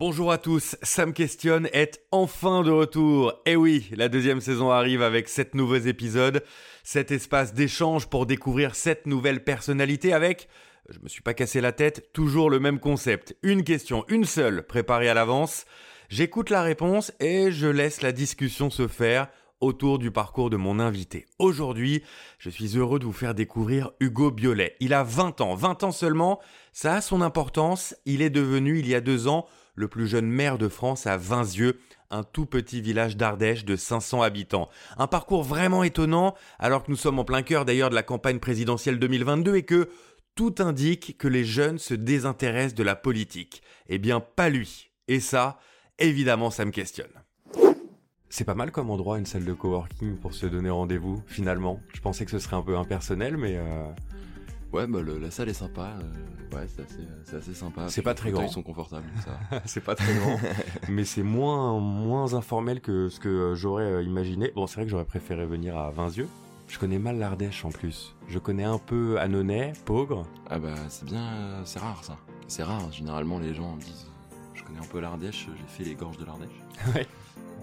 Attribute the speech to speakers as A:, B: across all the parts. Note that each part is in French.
A: Bonjour à tous, Sam Question est enfin de retour. Et eh oui, la deuxième saison arrive avec sept nouveaux épisodes, cet espace d'échange pour découvrir sept nouvelles personnalités avec, je me suis pas cassé la tête, toujours le même concept. Une question, une seule, préparée à l'avance. J'écoute la réponse et je laisse la discussion se faire autour du parcours de mon invité. Aujourd'hui, je suis heureux de vous faire découvrir Hugo Biolay. Il a 20 ans, 20 ans seulement, ça a son importance, il est devenu il y a deux ans le plus jeune maire de France à Vinzieux, un tout petit village d'Ardèche de 500 habitants. Un parcours vraiment étonnant, alors que nous sommes en plein cœur d'ailleurs de la campagne présidentielle 2022 et que tout indique que les jeunes se désintéressent de la politique. Eh bien, pas lui. Et ça, évidemment, ça me questionne. C'est pas mal comme endroit, une salle de coworking pour se donner rendez-vous, finalement. Je pensais que ce serait un peu impersonnel, mais... Euh,
B: Ouais, bah, la salle est sympa. Euh, ouais, c'est assez, sympa.
A: C'est pas très grand.
B: Ils sont confortables.
A: c'est pas très grand, mais c'est moins moins informel que ce que j'aurais euh, imaginé. Bon, c'est vrai que j'aurais préféré venir à Vinzieux. Je connais mal l'Ardèche en plus. Je connais un peu Annonay, Pogre.
B: Ah bah c'est bien, euh, c'est rare ça. C'est rare. Généralement les gens disent, je connais un peu l'Ardèche. J'ai fait les gorges de l'Ardèche.
A: ouais.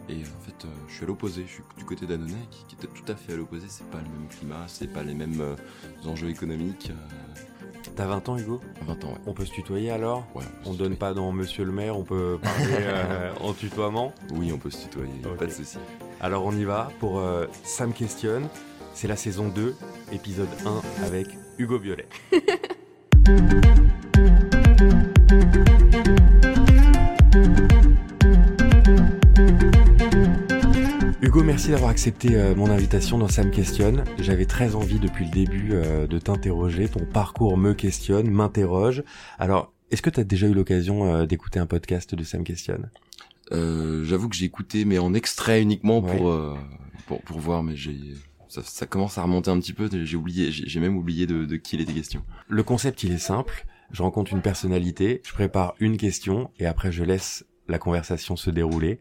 B: Et en fait, euh, je suis à l'opposé. Je suis du côté d'Annonay, qui, qui, est tout à fait à l'opposé. C'est pas le même climat, c'est pas les mêmes euh, enjeux économiques. Euh.
A: T'as 20 ans, Hugo?
B: 20 ans, ouais.
A: On peut se tutoyer alors?
B: Ouais.
A: On, donne pas dans Monsieur le maire, on peut parler en tutoiement?
B: Oui, on peut se tutoyer, pas de souci.
A: Alors on y va pour Sam questionne. C'est la saison 2, épisode 1 avec Hugo Violet. merci d'avoir accepté euh, mon invitation dans Sam Questionne. J'avais très envie depuis le début euh, de t'interroger. Ton parcours me questionne, m'interroge. Alors, est-ce que tu as déjà eu l'occasion euh, d'écouter un podcast de Sam Questionne?
B: J'avoue que j'ai écouté, mais en extrait uniquement pour, pour, pour voir, mais j'ai ça, ça, commence à remonter un petit peu. J'ai oublié, j'ai même oublié de, de qui il était question.
A: Le concept, il est simple. Je rencontre une personnalité, je prépare une question et après je laisse la conversation se dérouler.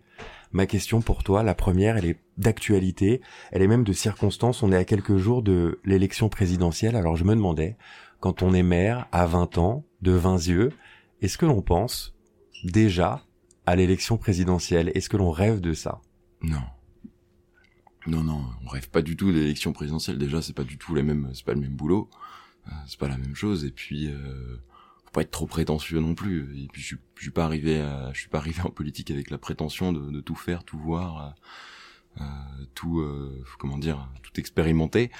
A: Ma question pour toi, la première, elle est d'actualité, elle est même de circonstance. On est à quelques jours de l'élection présidentielle, alors je me demandais, quand on est maire à 20 ans, de 20 yeux, est-ce que l'on pense déjà à l'élection présidentielle? Est-ce que l'on rêve de ça?
B: Non. Non, non, on rêve pas du tout d'élection présidentielle. Déjà, c'est pas du tout la même, c'est pas le même boulot, euh, c'est pas la même chose. Et puis, euh, pas être trop prétentieux non plus. Et puis je, je suis pas arrivé à, je suis pas arrivé en politique avec la prétention de, de tout faire, tout voir, euh, euh tout, euh, comment dire, tout expérimenter.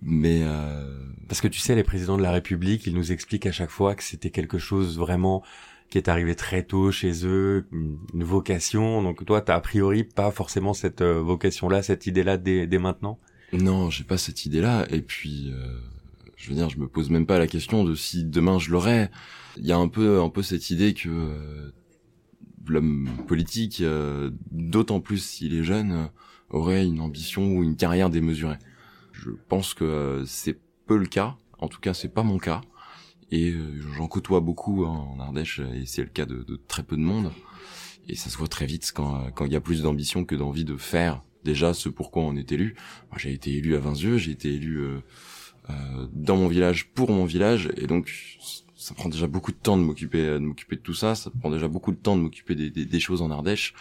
B: Mais euh...
A: parce que tu sais, les présidents de la République, ils nous expliquent à chaque fois que c'était quelque chose vraiment qui est arrivé très tôt chez eux, une vocation. Donc toi, t'as a priori pas forcément cette euh, vocation-là, cette idée-là dès, dès maintenant?
B: Non, j'ai pas cette idée-là. Et puis, euh, je veux dire, je me pose même pas la question de si demain je l'aurais. Il y a un peu, un peu cette idée que euh, l'homme politique, euh, d'autant plus s'il est jeune, aurait une ambition ou une carrière démesurée. Je pense que c'est peu le cas. En tout cas, c'est pas mon cas. Et euh, j'en côtoie beaucoup en Ardèche, et c'est le cas de, très peu de monde. Et ça se voit très vite quand quand il y a plus d'ambition que d'envie de faire déjà ce pourquoi on est élu. Moi, j'ai été élu à Vinzieux, j'ai été élu euh, dans mon village pour mon village et donc ça prend déjà beaucoup de temps de m'occuper de m'occuper de tout ça ça prend déjà beaucoup de temps de m'occuper des, des, des, choses en Ardèche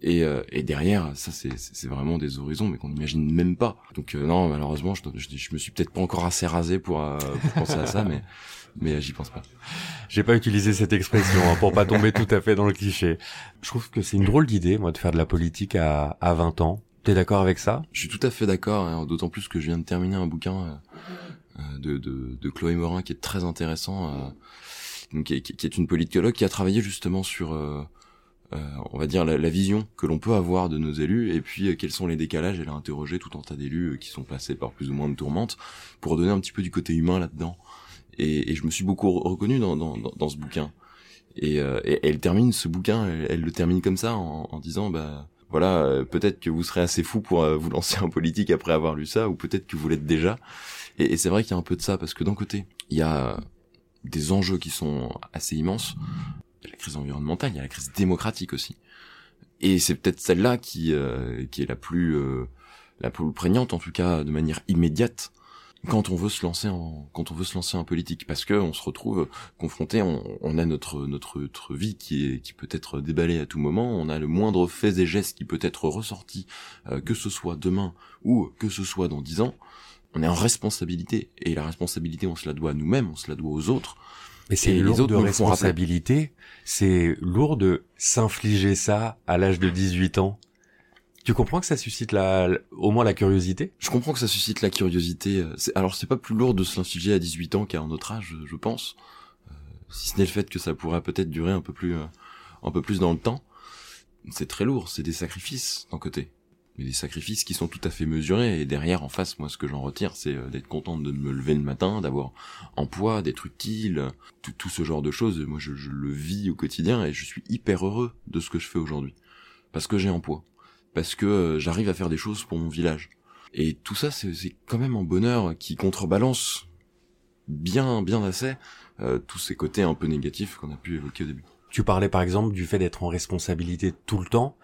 B: et, euh, et derrière ça c'est c'est vraiment des horizons mais qu'on n'imagine même pas. Donc euh, non malheureusement je, je, je, me suis peut-être pas encore assez rasé pour, euh, pour penser à ça mais mais j'y pense pas.
A: J'ai pas utilisé cette expression hein, pour pas tomber tout à fait dans le cliché. Je trouve que c'est une drôle d'idée moi de faire de la politique à à 20 ans. T'es d'accord avec ça?
B: Je suis tout à fait d'accord, hein, d'autant plus que je viens de terminer un bouquin euh, euh, de, de, de, Chloé Morin qui est très intéressant, euh, donc, qui, est, qui, est, une politologue qui a travaillé justement sur, euh, euh on va dire, la, la vision que l'on peut avoir de nos élus et puis quels sont les décalages. Elle a interrogé tout un tas d'élus qui sont passés par plus ou moins de tourmentes pour donner un petit peu du côté humain là-dedans. Et, et, je me suis beaucoup reconnu dans, dans, dans ce bouquin. Et, et, elle termine ce bouquin, elle, le termine comme ça en, en disant, bah voilà, euh, peut-être que vous serez assez fou pour euh, vous lancer en politique après avoir lu ça, ou peut-être que vous l'êtes déjà. Et, c'est vrai qu'il y a un peu de ça, parce que d'un côté, il y a des enjeux qui sont assez immenses. Il y a la crise environnementale, il y a la crise démocratique aussi. Et c'est peut-être celle-là qui, euh, qui est la plus, la plus prégnante, en tout cas de manière immédiate. quand on veut se lancer en quand on veut se lancer en politique parce que on se retrouve confronté on, on a notre, notre notre vie qui est qui peut être déballée à tout moment on a le moindre fait et geste qui peut être ressorti euh, que ce soit demain ou que ce soit dans dix ans on est en responsabilité et la responsabilité on se la doit à nous-mêmes on se la doit aux autres
A: mais c'est lourd de responsabilité c'est lourd de s'infliger ça à l'âge de 18 ans tu comprends que ça suscite la, au moins la curiosité?
B: Je comprends que ça suscite la curiosité. Alors c'est pas plus lourd de se l'infliger à 18 ans qu'à un autre âge, je pense. Euh, si ce n'est le fait que ça pourrait peut-être durer un peu plus, euh, un peu plus dans le temps. C'est très lourd, c'est des sacrifices d'un côté. Mais des sacrifices qui sont tout à fait mesurés. Et derrière, en face, moi, ce que j'en retire, c'est euh, d'être content de me lever le matin, d'avoir poids, d'être utile, tout, tout, ce genre de choses. Moi, je, le vis au quotidien et je suis hyper heureux de ce que je fais aujourd'hui. Parce que j'ai poids parce que euh, j'arrive à faire des choses pour mon village. Et tout ça, c'est quand même un bonheur qui contrebalance bien, bien assez euh, tous ces côtés un peu négatifs qu'on a pu évoquer au début.
A: Tu parlais par exemple du fait d'être en responsabilité tout le temps,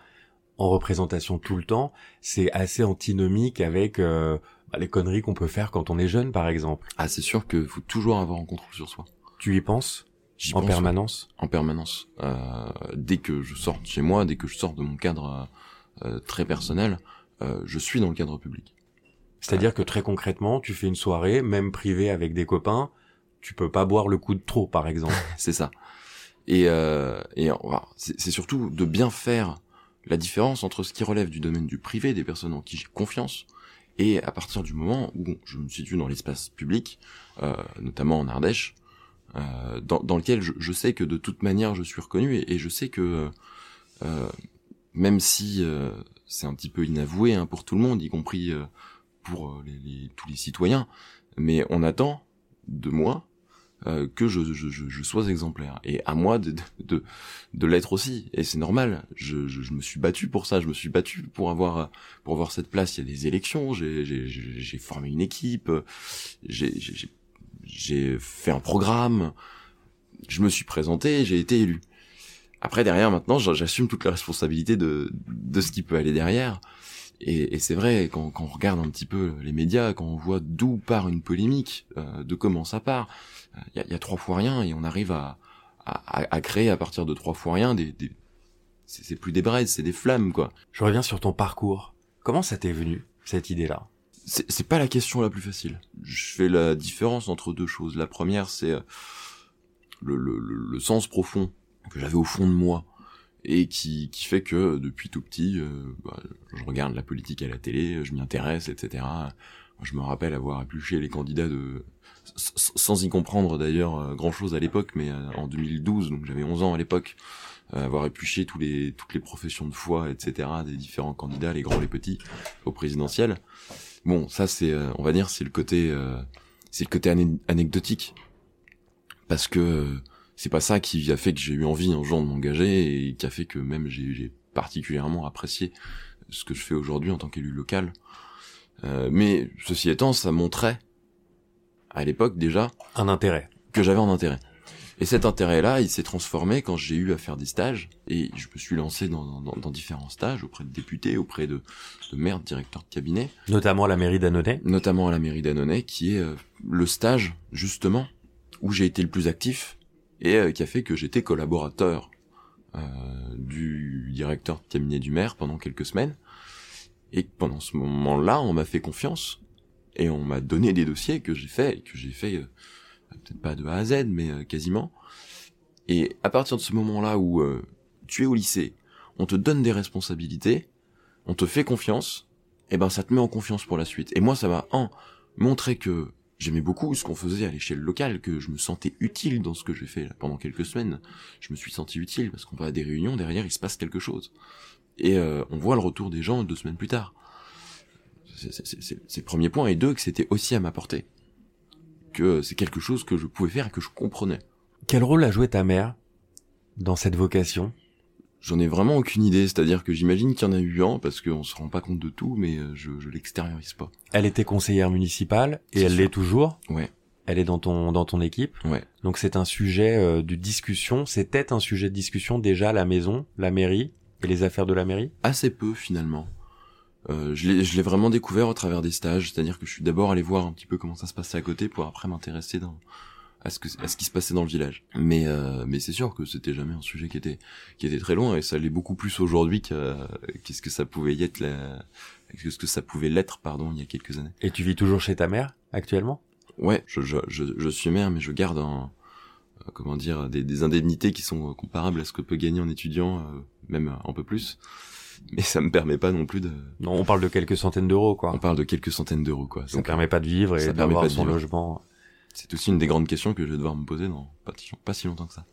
A: en représentation tout le temps. C'est assez antinomique avec euh, bah, les conneries qu'on peut faire quand on est jeune, par exemple.
B: Ah, c'est sûr qu'il faut toujours avoir un contrôle sur soi.
A: Tu y penses en permanence?
B: En permanence. Euh, dès que je sors de chez moi, dès que je sors de mon cadre euh, très personnel, euh, je suis dans le cadre public.
A: C'est-à-dire que très concrètement, tu fais une soirée, même privée avec des copains, tu peux pas boire le coup de trop, par exemple.
B: c'est ça. Et, euh, et c'est surtout de bien faire la différence entre ce qui relève du domaine du privé, des personnes en qui j'ai confiance, et à partir du moment où je me situe dans l'espace public, euh, notamment en Ardèche, euh, dans, dans, lequel je, je, sais que de toute manière je suis reconnu et, je sais que euh, même si euh, c'est un petit peu inavoué hein, pour tout le monde, y compris euh, pour euh, les, tous les citoyens, mais on attend de moi que je, je, je, sois exemplaire. Et à moi de, de, de l'être aussi. Et c'est normal. Je, je, me suis battu pour ça. Je me suis battu pour avoir pour avoir cette place. Il y a des élections. J'ai formé une équipe. J'ai fait un programme. Je me suis présenté. J'ai été élu. Après derrière maintenant, j'assume toute la responsabilité de de ce qui peut aller derrière. Et, et c'est vrai quand, quand on regarde un petit peu les médias, quand on voit d'où part une polémique, euh, de comment ça part, il y a, y a, trois fois rien et on arrive à, à, à, créer à partir de trois fois rien des, des c'est plus des braises, c'est des flammes quoi.
A: Je reviens sur ton parcours. Comment ça t'est venu cette idée-là?
B: C'est pas la question la plus facile. Je fais la différence entre deux choses. La première c'est euh, le, le, le sens profond que j'avais au fond de moi et qui, qui fait que depuis tout petit, euh, bah, je regarde la politique à la télé, je m'y intéresse, etc. Je me rappelle avoir épluché les candidats de sans y comprendre d'ailleurs euh, grand chose à l'époque, mais euh, en 2012, donc j'avais 11 ans à l'époque, avoir épluché tous les toutes les professions de foi, etc. des différents candidats, les grands, les petits, au présidentiel. Bon, ça c'est, on va dire, c'est le côté, c'est le côté anecdotique, parce que c'est pas ça qui a fait que j'ai eu envie un jour de m'engager et qui a fait que même j'ai particulièrement apprécié ce que je fais aujourd'hui en tant qu'élu local. Euh, mais ceci étant, ça montrait à l'époque déjà
A: un intérêt
B: que j'avais un intérêt. Et cet intérêt-là, il s'est transformé quand j'ai eu à faire des stages et je me suis lancé dans, dans, dans différents stages auprès de députés, auprès de, de maires, de directeurs de cabinet.
A: Notamment à la mairie d'Annonay.
B: Notamment à la mairie d'Annonay, qui est euh, le stage justement où j'ai été le plus actif et euh, qui a fait que j'étais collaborateur euh, du directeur de cabinet du maire pendant quelques semaines. Et pendant ce moment-là, on m'a fait confiance et on m'a donné des dossiers que j'ai fait, que j'ai fait euh, peut-être pas de A à Z, mais quasiment. Et à partir de ce moment-là où tu es au lycée, on te donne des responsabilités, on te fait confiance, et ben ça te met en confiance pour la suite. Et moi, ça m'a un montré que J'aimais beaucoup ce qu'on faisait à l'échelle locale, que je me sentais utile dans ce que j'ai fait pendant quelques semaines. Je me suis senti utile parce qu'on va à des réunions, derrière il se passe quelque chose. Et euh, on voit le retour des gens deux semaines plus tard. C'est le premier point. Et deux, que c'était aussi à ma portée. Que c'est quelque chose que je pouvais faire et que je comprenais.
A: Quel rôle a joué ta mère dans cette vocation?
B: J'en ai vraiment aucune idée, c'est-à-dire que j'imagine qu'il y en a eu un, parce qu'on se rend pas compte de tout, mais euh, je, je l'extériorise pas.
A: Elle était conseillère municipale, et elle l'est toujours
B: Ouais.
A: Elle est dans ton dans ton équipe.
B: Ouais.
A: Donc c'est un sujet euh, de discussion. C'était un sujet de discussion déjà la maison, la mairie et les affaires de la mairie?
B: Assez peu finalement. Euh, je l'ai vraiment découvert au travers des stages, c'est-à-dire que je suis d'abord allé voir un petit peu comment ça se passait à côté pour après m'intéresser dans à ce que à ce qui se passait dans le village. Mais euh, mais c'est sûr que c'était jamais un sujet qui était qui était très loin et ça l'est beaucoup plus aujourd'hui qu'est-ce que ça pouvait y être qu'est-ce que ça pouvait l'être pardon il y a quelques années.
A: Et tu vis toujours chez ta mère actuellement?
B: Ouais, je, je, je, je suis mère mais je garde un euh, comment dire des, des, indemnités qui sont comparables à ce que peut gagner un étudiant euh, même un peu plus mais ça me permet pas non plus de.
A: Non, on parle de quelques centaines d'euros, quoi.
B: On parle de quelques centaines d'euros, quoi.
A: Ça ne permet pas de vivre et d'avoir son logement.
B: C'est aussi une des grandes questions que je vais devoir me poser dans pas, pas si longtemps que ça.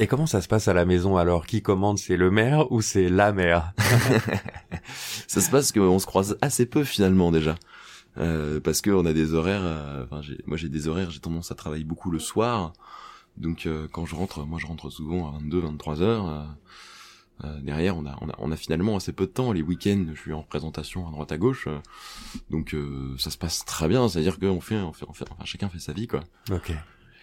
A: Et comment ça se passe à la maison alors? Qui commande? C'est le maire ou c'est la mère
B: Ça se passe qu'on se croise assez peu finalement déjà. Euh, parce que on a des horaires. Euh, enfin, moi j'ai des horaires. J'ai tendance à travailler beaucoup le soir. Donc euh, quand je rentre, moi je rentre souvent à 22, 23 heures. Euh, euh, derrière, on a, on a, on a finalement assez peu de temps. Les week-ends, je suis en présentation à droite à gauche, euh, donc euh, ça se passe très bien. C'est-à-dire qu'on fait, on fait, on fait, enfin, chacun fait sa vie, quoi.
A: Ok.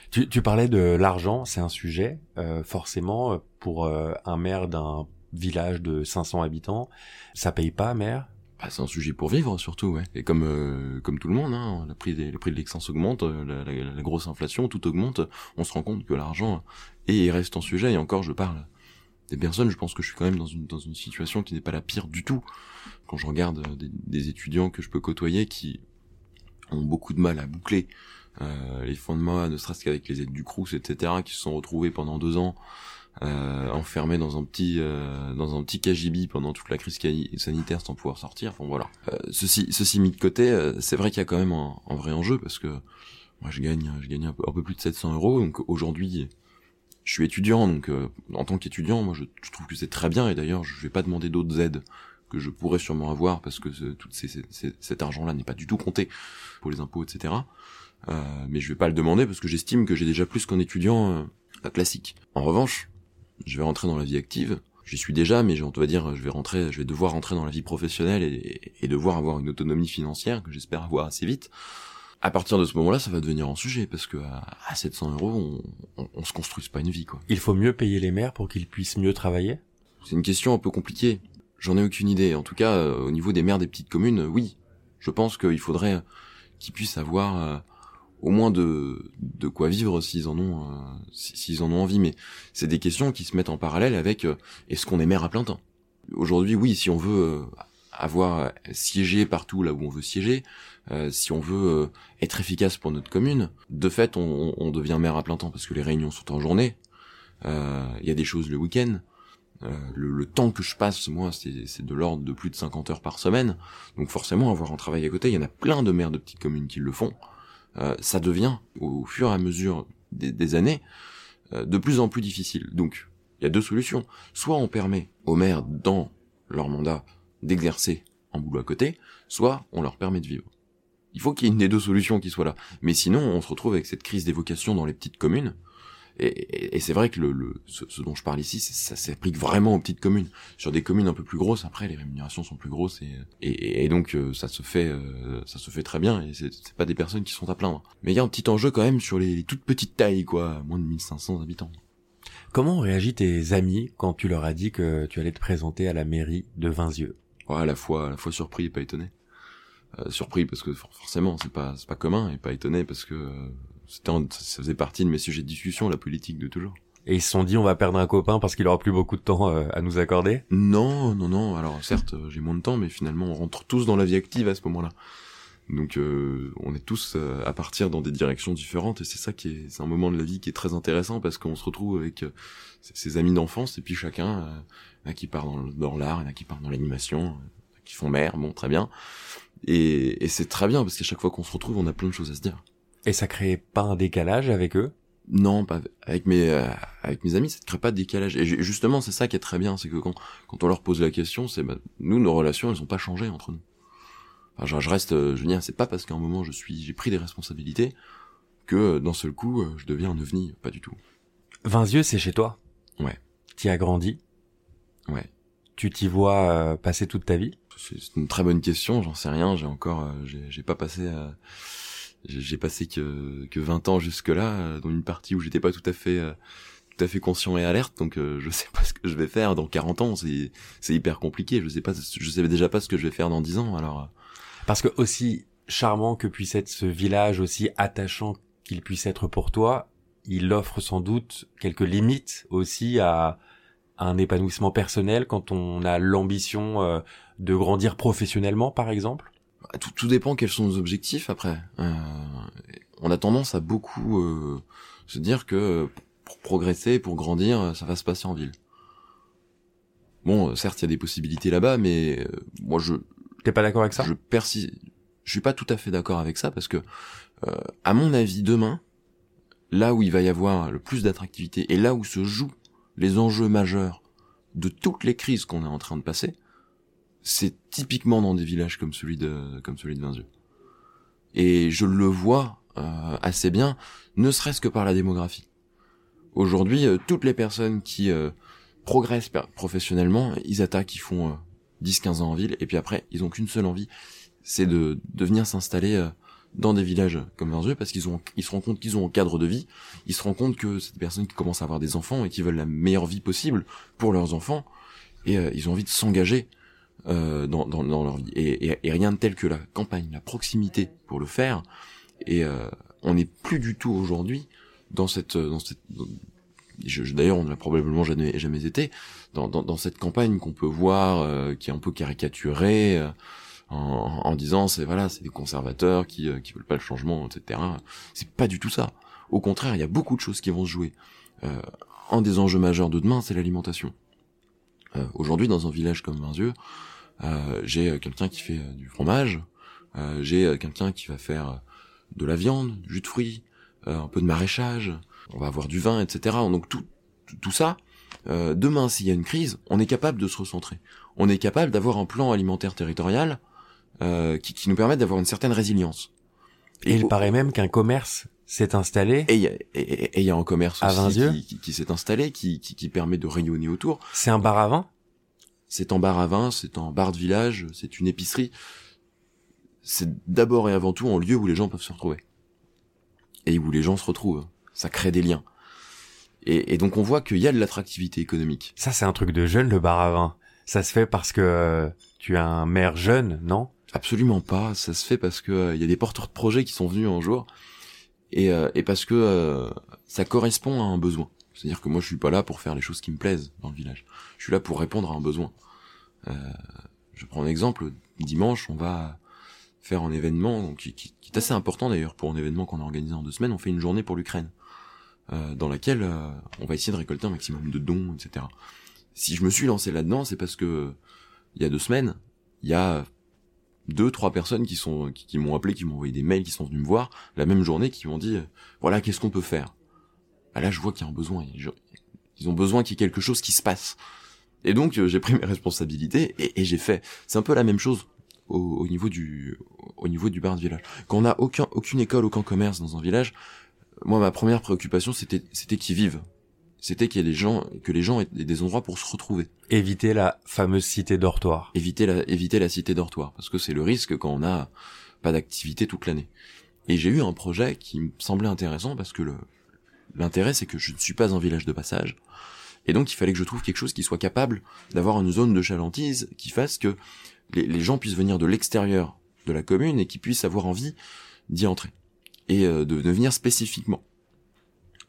A: Tu, tu parlais de l'argent, c'est un sujet forcément pour un maire d'un village de 500 habitants, ça paye pas, maire?
B: Bah, c'est un sujet pour vivre surtout, ouais. Et comme comme tout le monde, hein, le prix des, le prix de l'excence augmente, la, la, la, grosse inflation, tout augmente. On se rend compte que l'argent et reste un sujet. Et encore, je parle des personnes, je pense que je suis quand même dans une, dans une situation qui n'est pas la pire du tout. Quand je regarde euh, des, étudiants que je peux côtoyer qui ont beaucoup de mal à boucler euh, les fondements, ne serait-ce qu'avec les aides du Crous, etc., qui se sont retrouvés pendant deux ans euh, enfermés dans un petit euh, dans un petit KGB pendant toute la crise sanitaire sans pouvoir sortir. Enfin voilà. Euh, ceci ceci mis de côté, euh, c'est vrai qu'il y a quand même un, un, vrai enjeu parce que moi je gagne je gagne un peu, un peu plus de 700 euros donc aujourd'hui je suis étudiant, donc euh, en tant qu'étudiant, moi je, trouve que c'est très bien, et d'ailleurs je vais pas demander d'autres aides que je pourrais sûrement avoir, parce que tout cet argent-là n'est pas du tout compté pour les impôts, etc. Euh, mais je vais pas le demander parce que j'estime que j'ai déjà plus qu'un étudiant euh, classique. En revanche, je vais rentrer dans la vie active. J'y suis déjà, mais on va dire, je vais rentrer, je vais devoir rentrer dans la vie professionnelle et devoir avoir une autonomie financière que j'espère avoir assez vite à partir de ce moment-là, ça va devenir un sujet parce que à, 700 euros, on, on, se construise pas une vie, quoi.
A: Il faut mieux payer les maires pour qu'ils puissent mieux travailler?
B: C'est une question un peu compliquée. J'en ai aucune idée. En tout cas, euh, au niveau des maires des petites communes, euh, oui, je pense qu'il faudrait qu'ils puissent avoir euh, au moins de de quoi vivre s'ils en ont s'ils en ont envie. Mais c'est des questions qui se mettent en parallèle avec est-ce qu'on est maire à plein temps? Aujourd'hui, oui, si on veut avoir siégé partout là où on veut siéger, euh, si on veut euh, être efficace pour notre commune, de fait, on, on, devient maire à plein temps parce que les réunions sont en journée. Euh, il y a des choses le week-end. Le, le, temps que je passe, moi, c'est de l'ordre de plus de 50 heures par semaine. Donc forcément, avoir un travail à côté, il y en a plein de maires de petites communes qui le font. ça devient, au fur et à mesure des, des années, de plus en plus difficile. Donc, il y a deux solutions. Soit on permet aux maires, dans leur mandat, d'exercer un boulot à côté, soit on leur permet de vivre. Il faut qu'il y ait une des deux solutions qui soient là. Mais sinon, on se retrouve avec cette crise d'évocation dans les petites communes. Et, c'est vrai que le, ce, dont je parle ici, ça s'applique vraiment aux petites communes. Sur des communes un peu plus grosses, après, les rémunérations sont plus grosses et, et, donc euh, ça se fait, euh, ça se fait très bien. Et c'est pas des personnes qui sont à plaindre. Mais il y a un petit enjeu quand même sur les, toutes petites tailles, quoi, moins de 1500 habitants.
A: Comment ont réagi tes amis quand tu leur as dit que tu allais te présenter à la mairie de Vinzieux?
B: À la fois, à la fois surpris et pas étonné. Euh, surpris parce que forcément c'est pas c'est pas commun et pas étonné parce que euh, c'était ça faisait partie de mes sujets de discussion la politique de toujours.
A: Et ils se sont dit on va perdre un copain parce qu'il aura plus beaucoup de temps euh, à nous accorder?
B: Non, non, non. Alors certes, j'ai moins de temps, mais finalement on rentre tous dans la vie active à ce moment-là. Donc on est tous à partir dans des directions différentes et c'est ça qui est c'est un moment de la vie qui est très intéressant parce qu'on se retrouve avec ses amis d'enfance et puis chacun il y en a qui part dans, dans l'art, il y en a qui part dans l'animation, qui font mère, bon très bien. Et, et c'est très bien parce qu'à chaque fois qu'on se retrouve, on a plein de choses à se dire.
A: Et ça crée pas un décalage avec eux?
B: Non, pas avec mes euh, avec mes amis, ça ne crée pas de décalage. Et justement, c'est ça qui est très bien, c'est que quand quand on leur pose la question, c'est bah, nous nos relations, elles ont pas changé entre nous. Enfin, je, je reste, euh, je veux dire, c'est pas parce qu'à un moment je suis, j'ai pris des responsabilités que euh, d'un seul coup je deviens un ovni, pas du tout.
A: Vingt c'est chez toi?
B: Ouais.
A: Tu as grandi?
B: Ouais.
A: Tu t'y vois passer toute ta vie?
B: C'est une très bonne question, j'en sais rien, j'ai encore, euh, j'ai pas passé, euh, j'ai passé que, que 20 ans jusque là, euh, dans une partie où j'étais pas tout à fait, tout tout à fait conscient et alerte, donc euh, je sais pas ce que je vais faire dans 40 ans. C'est c'est hyper compliqué. Je sais pas, je sais déjà pas ce que je vais faire dans 10 ans. Alors
A: parce que aussi charmant que puisse être ce village, aussi attachant qu'il puisse être pour toi, il offre sans doute quelques limites aussi à, un épanouissement personnel quand on a l'ambition euh, de grandir professionnellement, par exemple?
B: Bah, tout, tout, dépend quels sont nos objectifs après. Euh, on a tendance à beaucoup euh, se dire que pour progresser, pour grandir, ça va se passer en ville. Bon, certes, il y a des possibilités là-bas, mais moi, je.
A: T'es pas d'accord avec ça?
B: Je persiste. Je suis pas tout à fait d'accord avec ça parce que, à mon avis, demain, là où il va y avoir le plus d'attractivité et là où se jouent les enjeux majeurs de toutes les crises qu'on est en train de passer, c'est typiquement dans des villages comme celui de comme celui de Vinzieux. Et je le vois euh, assez bien, ne serait-ce que par la démographie. Aujourd'hui, euh, toutes les personnes qui euh, progressent professionnellement, ils attaquent, ils font 10-15 ans en ville, et puis après, ils ont qu'une seule envie, c'est de, de venir s'installer dans des villages comme Vinzieux parce qu'ils ont ils se rendent compte qu'ils ont un cadre de vie, ils se rendent compte que c'est des personnes qui commencent à avoir des enfants et qui veulent la meilleure vie possible pour leurs enfants et euh, ils ont envie de s'engager euh, dans, dans, dans, leur vie. Et, et, rien de tel que la campagne, la proximité pour le faire. Et euh, on n'est plus du tout aujourd'hui dans cette dans cette d'ailleurs on n'a probablement jamais jamais été dans, dans, dans cette campagne qu'on peut voir euh, qui est un peu caricaturée euh, en, en disant c'est voilà c'est des conservateurs qui euh, qui veulent pas le changement etc c'est pas du tout ça. Au contraire il y a beaucoup de choses qui vont se jouer. Euh, un des enjeux majeurs de demain c'est l'alimentation. Euh, aujourd'hui dans un village comme Vinzieux euh, j'ai quelqu'un qui fait du fromage j'ai quelqu'un qui va faire de la viande du jus de fruits un peu de maraîchage on va avoir du vin etc donc tout tout ça demain s'il y a une crise on est capable de se recentrer. On est capable d'avoir un plan alimentaire territorial euh, qui, qui, nous permettent d'avoir une certaine résilience.
A: Et, il paraît même qu'un commerce s'est installé.
B: Et il y, a un commerce aussi qui, qui, s'est installé, qui, qui, permet de rayonner autour.
A: C'est un bar à vin
B: C'est en bar à vin, c'est en bar de village, c'est une épicerie. C'est d'abord et avant tout un lieu où les gens peuvent se retrouver. Et où les gens se retrouvent. Ça crée des liens. Et, et donc on voit qu'il y a de l'attractivité économique.
A: Ça c'est un truc de jeune le bar à vin. Ça se fait parce que euh, tu as un maire jeune, non?
B: Absolument pas. Ça se fait parce que il euh, y a des porteurs de projets qui sont venus un jour et, euh, et parce que euh, ça correspond à un besoin. C'est-à-dire que moi, je suis pas là pour faire les choses qui me plaisent dans le village. Je suis là pour répondre à un besoin. je prends un exemple. Dimanche, on va faire un événement qui, est assez important d'ailleurs pour un événement qu'on a organisé en deux semaines. On fait une journée pour l'Ukraine, dans laquelle on va essayer de récolter un maximum de dons, etc. Si je me suis lancé là-dedans, c'est parce que il y a deux semaines, il y a deux, trois personnes qui sont qui, m'ont appelé, qui m'ont envoyé des mails, qui sont venus me voir la même journée, qui m'ont dit voilà qu'est-ce qu'on peut faire? Bah là, je vois qu'il y a un besoin. Ils ont besoin qu'il y ait quelque chose qui se passe. Et donc euh, j'ai pris mes responsabilités et, j'ai fait. C'est un peu la même chose au, niveau du au niveau du bar de village. Quand on n'a aucun aucune école, aucun commerce dans un village, moi ma première préoccupation c'était c'était qu'ils vivent c'était qu'il y ait des gens, que les gens aient des endroits pour se retrouver.
A: Éviter la fameuse cité dortoir.
B: Éviter la, éviter la cité dortoir, parce que c'est le risque quand on a pas d'activité toute l'année. Et j'ai eu un projet qui me semblait intéressant parce que le, l'intérêt c'est que je ne suis pas un village de passage. Et donc il fallait que je trouve quelque chose qui soit capable d'avoir une zone de chalantise qui fasse que les, les gens puissent venir de l'extérieur de la commune et qui puissent avoir envie d'y entrer. Et euh, de, de venir spécifiquement.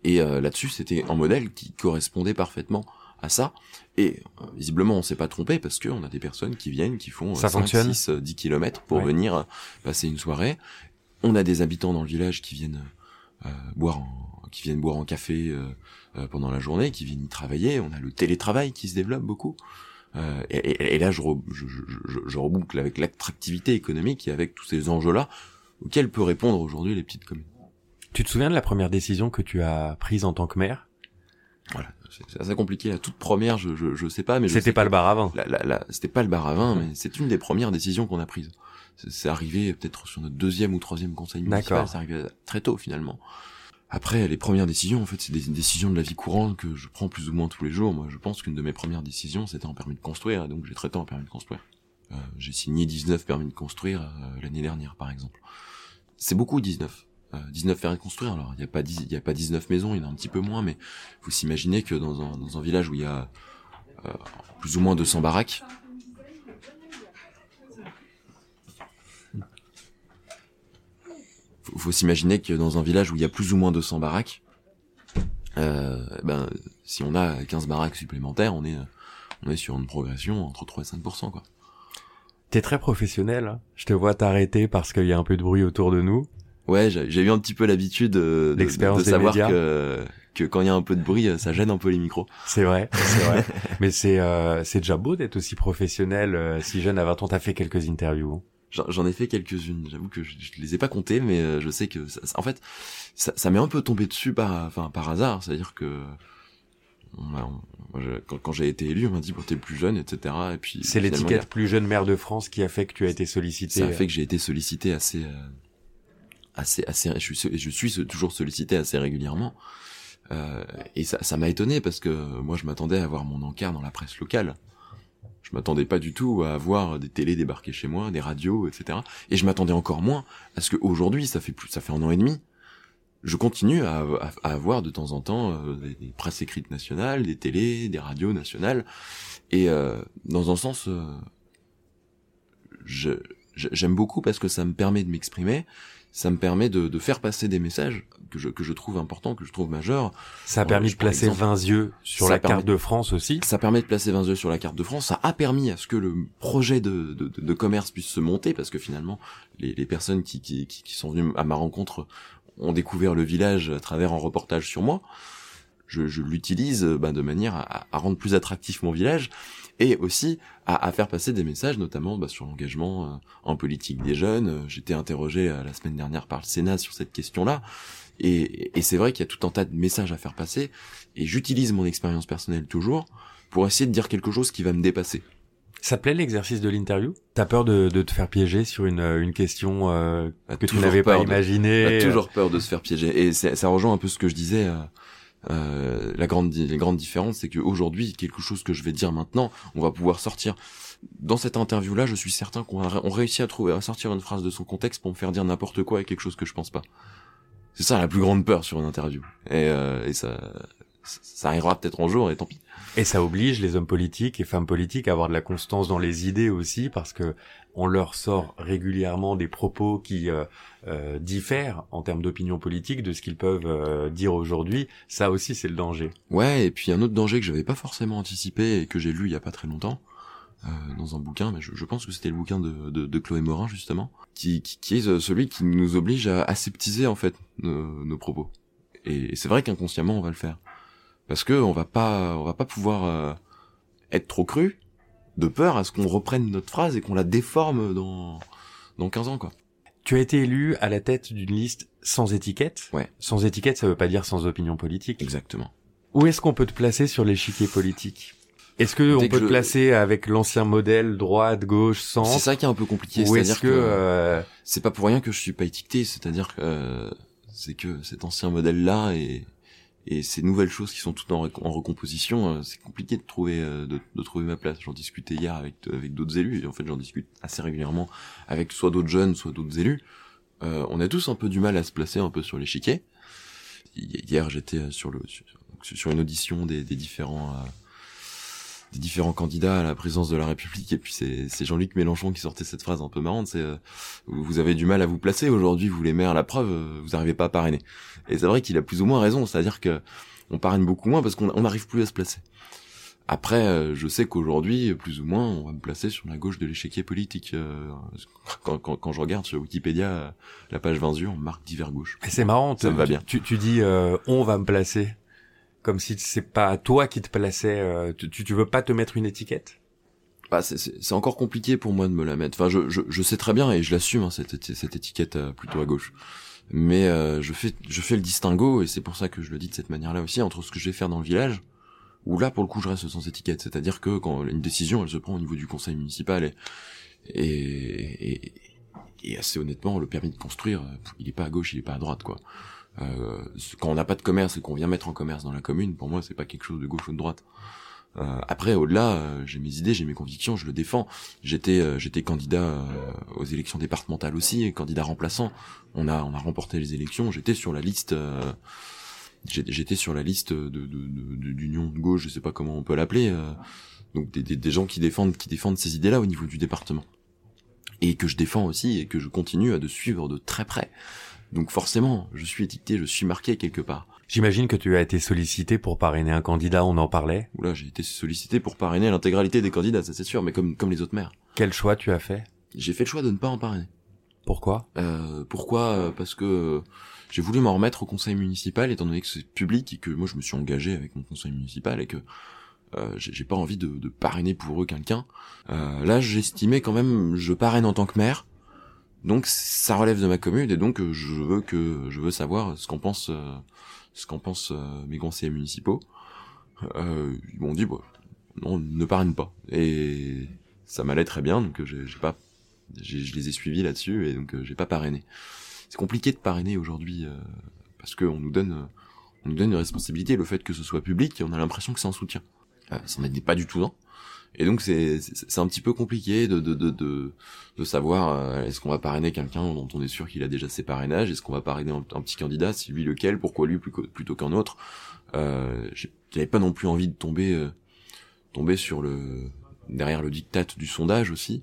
B: Et euh, là-dessus, c'était un modèle qui correspondait parfaitement à ça. Et euh, visiblement, on s'est pas trompé parce qu'on a des personnes qui viennent, qui font
A: ça 5,
B: 6, 10 kilomètres pour venir euh, passer une soirée. On a des habitants dans le village qui viennent boire, en, qui viennent boire un café pendant la journée, qui viennent y travailler. On a le télétravail qui se développe beaucoup. Et, et, et, là, je, je, je, je reboucle avec l'attractivité économique et avec tous ces enjeux-là auxquels peut répondre aujourd'hui les petites communes.
A: Tu te souviens de la première décision que tu as prise en tant que maire?
B: Voilà, c'est assez compliqué. La toute première, je je, je sais pas, mais
A: c'était pas le bar à vin.
B: La, la, la c'était pas le bar à vin, mais c'est une des premières décisions qu'on a prises. C'est arrivé peut-être sur notre deuxième ou troisième conseil municipal. C'est arrivé très tôt finalement. Après, les premières décisions, en fait, c'est des décisions de la vie courante que je prends plus ou moins tous les jours. Moi, je pense qu'une de mes premières décisions, c'était en permis de construire, donc j'ai très tôt en permis de construire. Euh, j'ai signé 19 permis de construire euh, l'année dernière, par exemple. C'est beaucoup 19. 19 faire construire. Alors il n'y a pas il y a pas 19 maisons, il y en a un petit peu moins, mais faut s'imaginer que dans un, dans un village où il y a plus ou moins 200 baraques, faut, faut s'imaginer que dans un village où il y a plus ou moins 200 baraques, euh, ben si on a 15 baraques supplémentaires, on est on est sur une progression entre 3 et 5 quoi.
A: T'es très professionnel. Hein. Je te vois t'arrêter parce qu'il y a un peu de bruit autour de nous.
B: Ouais, j'ai eu un petit peu l'habitude de, de, de, savoir que que quand il y a un peu de bruit, ça gêne un peu les micros.
A: C'est vrai, c'est vrai. Mais c'est euh, c'est déjà beau d'être aussi professionnel, euh, si jeune à 20 ans. T'as fait quelques interviews.
B: J'en ai fait quelques-unes. J'avoue que je, je, les ai pas comptées, mais euh, je sais que, ça, en fait, ça, ça m'est un peu tombé dessus par, enfin, par hasard. C'est-à-dire que quand, quand j'ai été élu, on m'a dit bon t'es plus jeune, etc. Et puis
A: c'est l'étiquette plus jeune maire de France qui a fait que tu as été sollicité.
B: Ça a fait que j'ai été sollicité assez, euh, assez, assez. Je suis, je suis toujours sollicité assez régulièrement. Euh, et ça, ça m'a étonné parce que moi je m'attendais à avoir mon encart dans la presse locale. Je m'attendais pas du tout à avoir des télés débarquer chez moi, des radios, etc. Et je m'attendais encore moins à ce qu'aujourd'hui, ça fait plus, ça fait un an et demi, je continue à, avoir de temps en temps euh, des, presses écrites nationales, des télés, des radios nationales. Et euh, dans un sens, euh, j'aime beaucoup parce que ça me permet de m'exprimer, ça me permet de, de, faire passer des messages que je, que je trouve importants, que je trouve majeurs.
A: Ça a permis de placer 20 yeux sur la carte de France aussi.
B: Ça permet de placer 20 yeux sur la carte de France. Ça a permis à ce que le projet de, de, de commerce puisse se monter parce que finalement, les, les personnes qui, qui, qui sont venues à ma rencontre ont découvert le village à travers un reportage sur moi. Je, je l'utilise bah, de manière à, à, rendre plus attractif mon village et aussi à, à faire passer des messages, notamment bah, sur l'engagement euh, en politique des jeunes. J'étais interrogé euh, la semaine dernière par le Sénat sur cette question-là. Et, et c'est vrai qu'il y a tout un tas de messages à faire passer. Et j'utilise mon expérience personnelle toujours pour essayer de dire quelque chose qui va me dépasser.
A: Ça plaît l'exercice de l'interview? T'as peur de, de, te faire piéger sur une, une question euh, que tu n'avais pas imaginée
B: T'as toujours peur de se faire piéger. Et ça rejoint un peu ce que je disais. Euh, euh, la grande, les grandes différences, c'est qu'aujourd'hui, quelque chose que je vais dire maintenant, on va pouvoir sortir. Dans cette interview-là, je suis certain qu'on on réussit à trouver, à sortir une phrase de son contexte pour me faire dire n'importe quoi et quelque chose que je pense pas. C'est ça la plus grande peur sur une interview. Et, euh, et ça, ça arrivera peut-être un jour et tant pis.
A: Et ça oblige les hommes politiques et femmes politiques à avoir de la constance dans les idées aussi, parce que on leur sort régulièrement des propos qui euh, euh, diffèrent en termes d'opinion politique de ce qu'ils peuvent euh, dire aujourd'hui. Ça aussi, c'est le danger.
B: Ouais, et puis un autre danger que j'avais pas forcément anticipé et que j'ai lu il y a pas très longtemps dans un bouquin, mais je, pense que c'était le bouquin de, de, Chloé Morin justement, qui, qui, est celui qui nous oblige à aseptiser en fait nos, nos propos. Et c'est vrai qu'inconsciemment on va le faire parce que on va pas on va pas pouvoir euh, être trop cru de peur à ce qu'on reprenne notre phrase et qu'on la déforme dans dans 15 ans quoi.
A: Tu as été élu à la tête d'une liste sans étiquette.
B: Ouais.
A: Sans étiquette, ça veut pas dire sans opinion politique.
B: Exactement.
A: Où est-ce qu'on peut te placer sur l'échiquier politique? Est-ce que on peut te placer avec l'ancien modèle droite, gauche, centre?
B: C'est ça qui est un peu compliqué.
A: Ou est-ce que, que euh...
B: c'est pas pour rien que je suis pas étiqueté. C'est-à-dire que euh, c'est que cet ancien modèle là est et ces nouvelles choses qui sont toutes en, recomposition, euh, c'est compliqué de trouver euh, de, trouver ma place. J'en discutais hier avec avec d'autres élus et en fait j'en discute assez régulièrement avec soit d'autres jeunes, soit d'autres élus. Euh, on a tous un peu du mal à se placer un peu sur l'échiquier. Hier j'étais sur le sur, une audition des, des différents des différents candidats à la présidence de la République et puis c'est Jean-Luc Mélenchon qui sortait cette phrase un peu marrante c'est euh, vous avez du mal à vous placer aujourd'hui vous les maires la preuve euh, vous n'arrivez pas à parrainer. Et c'est vrai qu'il a plus ou moins raison c'est-à-dire que on parraine beaucoup moins parce qu'on n'arrive plus à se placer. Après euh, je sais qu'aujourd'hui plus ou moins on va me placer sur la gauche de l'échiquier politique quand, quand, quand, je regarde sur Wikipédia la page 20 yeux on marque divers gauche
A: c'est marrant
B: ça me va bien.
A: tu, tu dis on va me placer comme si c'est pas toi qui te plaçais. Euh, tu, tu veux pas te mettre une étiquette?
B: Bah, c'est encore compliqué pour moi de me la mettre. Enfin, je, je, je sais très bien et je l'assume hein, cette, cette étiquette euh, plutôt à gauche. Mais euh, je fais je fais le distinguo et c'est pour ça que je le dis de cette manière-là aussi entre ce que je vais faire dans le village où là pour le coup je reste sans étiquette, c'est-à-dire que quand une décision elle se prend au niveau du conseil municipal et et, et, et assez honnêtement le permis de construire il est pas à gauche il est pas à droite quoi. Euh, quand on n'a pas de commerce et qu'on vient mettre en commerce dans la commune, pour moi, c'est pas quelque chose de gauche ou de droite. Euh, après, au-delà, euh, j'ai mes idées, j'ai mes convictions, je le défends. J'étais, euh, j'étais candidat aux élections départementales aussi, candidat remplaçant. On a, on a remporté les élections. J'étais sur la liste. j'étais sur la liste de, d'union de, de, gauche, je sais pas comment on peut l'appeler. donc des, des, des, gens qui défendent, qui défendent ces idées-là au niveau du département et que je défends aussi et que je continue à de suivre de très près. Donc forcément, je suis étiqueté, je suis marqué quelque part.
A: J'imagine que tu as été sollicité pour parrainer un candidat, on en parlait
B: Oula, j'ai été sollicité pour parrainer l'intégralité des candidats, ça c'est sûr, mais comme, comme les autres maires.
A: Quel choix tu as fait?
B: J'ai fait le choix de ne pas en parrainer.
A: Pourquoi?
B: Euh, Pourquoi? Euh, Parce que j'ai voulu m'en remettre au conseil municipal, étant donné que c'est public et que moi je me suis engagé avec mon conseil municipal et que euh, j'ai pas envie de, de, parrainer pour eux quelqu'un. Euh, là, j'estimais quand même, je parraine en tant que maire, donc ça relève de ma commune et donc euh, je veux que je veux savoir ce qu'en pense euh, ce qu'en pensent euh, mes conseillers municipaux. Euh, ils m'ont dit bon, non, ne parraine pas et ça m'allait très bien donc j'ai pas je les ai suivis là-dessus et donc j'ai pas parrainé. C'est compliqué de parrainer aujourd'hui parce qu'on nous donne on nous donne une responsabilité le fait que ce soit public et on a l'impression que c'est un soutien. ça n'en est pas du tout non. Et donc c'est c'est un petit peu compliqué de de de de, de savoir euh, est-ce qu'on va parrainer quelqu'un dont on est sûr qu'il a déjà ses parrainages, est-ce qu'on va parrainer un, petit candidat, si lui lequel, pourquoi lui plutôt qu'un autre? Euh, J'avais pas non plus envie de tomber euh, tomber sur le derrière le diktat du sondage aussi.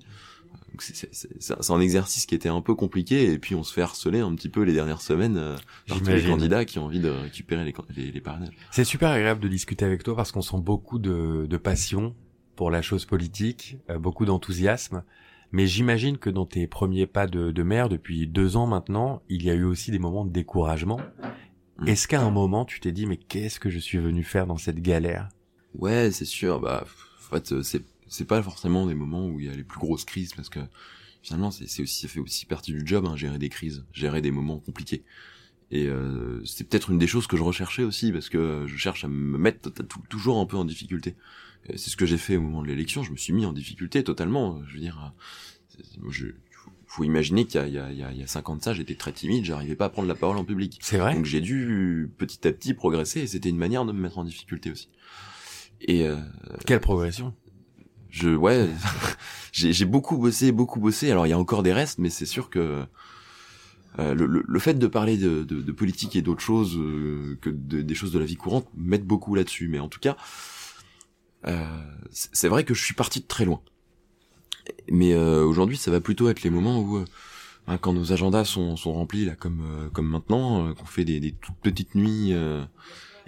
B: C'est un exercice qui était un peu compliqué et puis on se fait harceler un petit peu les dernières semaines euh, par tous les candidats qui ont envie de récupérer les, les, les parrainages.
A: C'est super agréable de discuter avec toi parce qu'on sent beaucoup de, de passion pour la chose politique, euh, beaucoup d'enthousiasme. Mais j'imagine que dans tes premiers pas de, de maire, depuis deux ans maintenant, il y a eu aussi des moments de découragement. Mm. Est-ce qu'à un moment, tu t'es dit, mais qu'est-ce que je suis venu faire dans cette galère?
B: Ouais, c'est sûr. Bah, en fait, euh, c'est c'est pas forcément des moments où il y a les plus grosses crises, parce que finalement, c'est aussi ça fait aussi partie du job, hein, gérer des crises, gérer des moments compliqués. Et euh, c'est peut-être une des choses que je recherchais aussi, parce que je cherche à me mettre toujours un peu en difficulté. C'est ce que j'ai fait au moment de l'élection. Je me suis mis en difficulté totalement. Je veux dire, je, faut imaginer qu'il y y y a 50 ça, j'étais très timide, j'arrivais pas à prendre la parole en public.
A: C'est vrai.
B: Donc j'ai dû petit à petit progresser et c'était une manière de me mettre en difficulté aussi. Et euh,
A: quelle progression?
B: Je ouais, j'ai beaucoup bossé, beaucoup bossé. Alors il y a encore des restes, mais c'est sûr que euh, le, le, fait de parler de, de, de politique et d'autres choses euh, que des choses de la vie courante m'aide beaucoup là-dessus. Mais en tout cas, euh, c'est vrai que je suis parti de très loin. Mais euh, aujourd'hui, ça va plutôt être les moments où, hein, quand nos agendas sont, sont remplis, là, comme euh, comme maintenant, qu'on fait des, des, toutes petites nuits,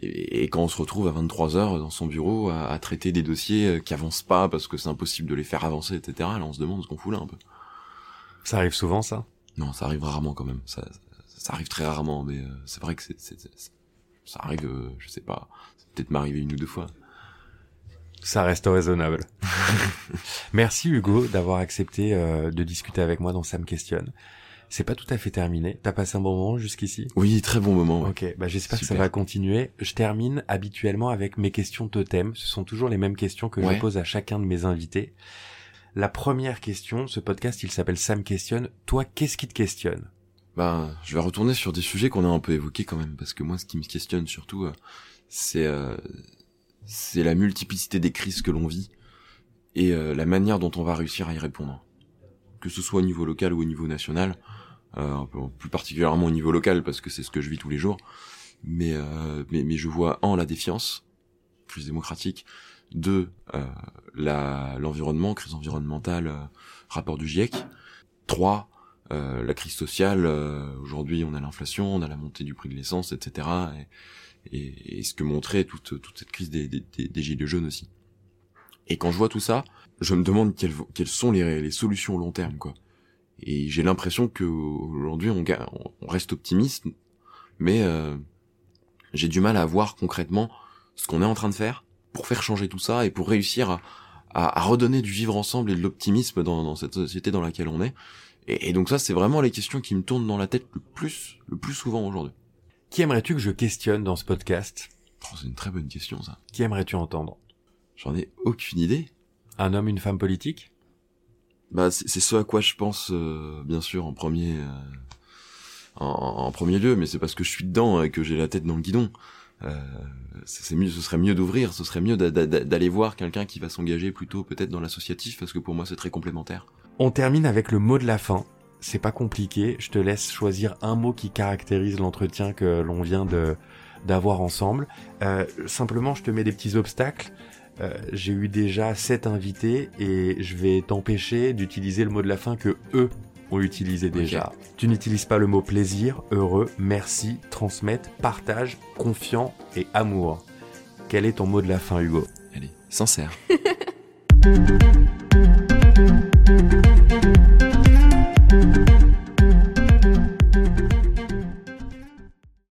B: et, et, quand on se retrouve à 23 heures dans son bureau à, à traiter des dossiers qui avancent pas parce que c'est impossible de les faire avancer, etc. Là, on se demande ce qu'on fout là un peu.
A: Ça arrive souvent, ça?
B: Non, ça arrive rarement quand même. Ça, ça arrive très rarement, mais c'est vrai que c'est, ça arrive, je sais pas, peut-être m'arriver une ou deux fois.
A: Ça reste raisonnable. Merci Hugo d'avoir accepté euh, de discuter avec moi dans Ça me questionne. C'est pas tout à fait terminé. T'as passé un bon moment jusqu'ici?
B: Oui, très bon moment.
A: Ok, bah j'espère que ça va continuer. Je termine habituellement avec mes questions totem. Ce sont toujours les mêmes questions que je pose à chacun de mes invités. La première question, ce podcast il s'appelle Sam questionne. Toi, qu'est-ce qui te questionne?
B: Bah, je vais retourner sur des sujets qu'on a un peu évoqués quand même, parce que moi, ce qui me questionne surtout, euh, c'est euh, c'est la multiplicité des crises que l'on vit et euh, la manière dont on va réussir à y répondre. Que ce soit au niveau local ou au niveau national, euh, plus particulièrement au niveau local parce que c'est ce que je vis tous les jours, mais, euh, mais, je vois en la défiance, plus démocratique, deux, euh, la, l'environnement, crise environnementale, rapport du GIEC, trois, la crise sociale, aujourd'hui on a l'inflation, on a la montée du prix de l'essence, etc. Et, et, et ce que montrait toute, toute cette crise des, des, des, gilets jaunes aussi. Et quand je vois tout ça, je me demande quelles, quelles sont les, les solutions long terme, quoi. Et j'ai l'impression que aujourd'hui on, on, reste optimiste, mais euh, j'ai du mal à voir concrètement ce qu'on est en train de faire pour faire changer tout ça et pour réussir à, à, à redonner du vivre ensemble et de l'optimisme dans, dans, cette société dans laquelle on est. Et, et donc ça, c'est vraiment les questions qui me tournent dans la tête le plus, le plus souvent aujourd'hui.
A: Qui aimerais-tu que je questionne dans ce podcast?
B: Oh, C'est une très bonne question ça.
A: Qui aimerais-tu entendre?
B: J'en ai aucune idée.
A: Un homme, une femme politique?
B: Bah c'est ce à quoi je pense euh, bien sûr en premier euh, en, premier lieu, mais c'est parce que je suis dedans et que j'ai la tête dans le guidon. euh, c'est mieux, ce serait mieux d'ouvrir, ce serait mieux d'aller voir quelqu'un qui va s'engager plutôt peut-être dans l'associatif, parce que pour moi c'est très complémentaire.
A: On termine avec le mot de la fin. C'est pas compliqué, je te laisse choisir un mot qui caractérise l'entretien que l'on vient de d'avoir ensemble. Euh, simplement, je te mets des petits obstacles. Euh, j'ai eu déjà sept invités et je vais t'empêcher d'utiliser le mot de la fin que eux ont utilisé déjà. Tu n'utilises pas le mot plaisir, heureux, merci, transmettre, partage, confiant et amour. Quel est ton mot de la fin, Hugo?
B: Allez, sincère.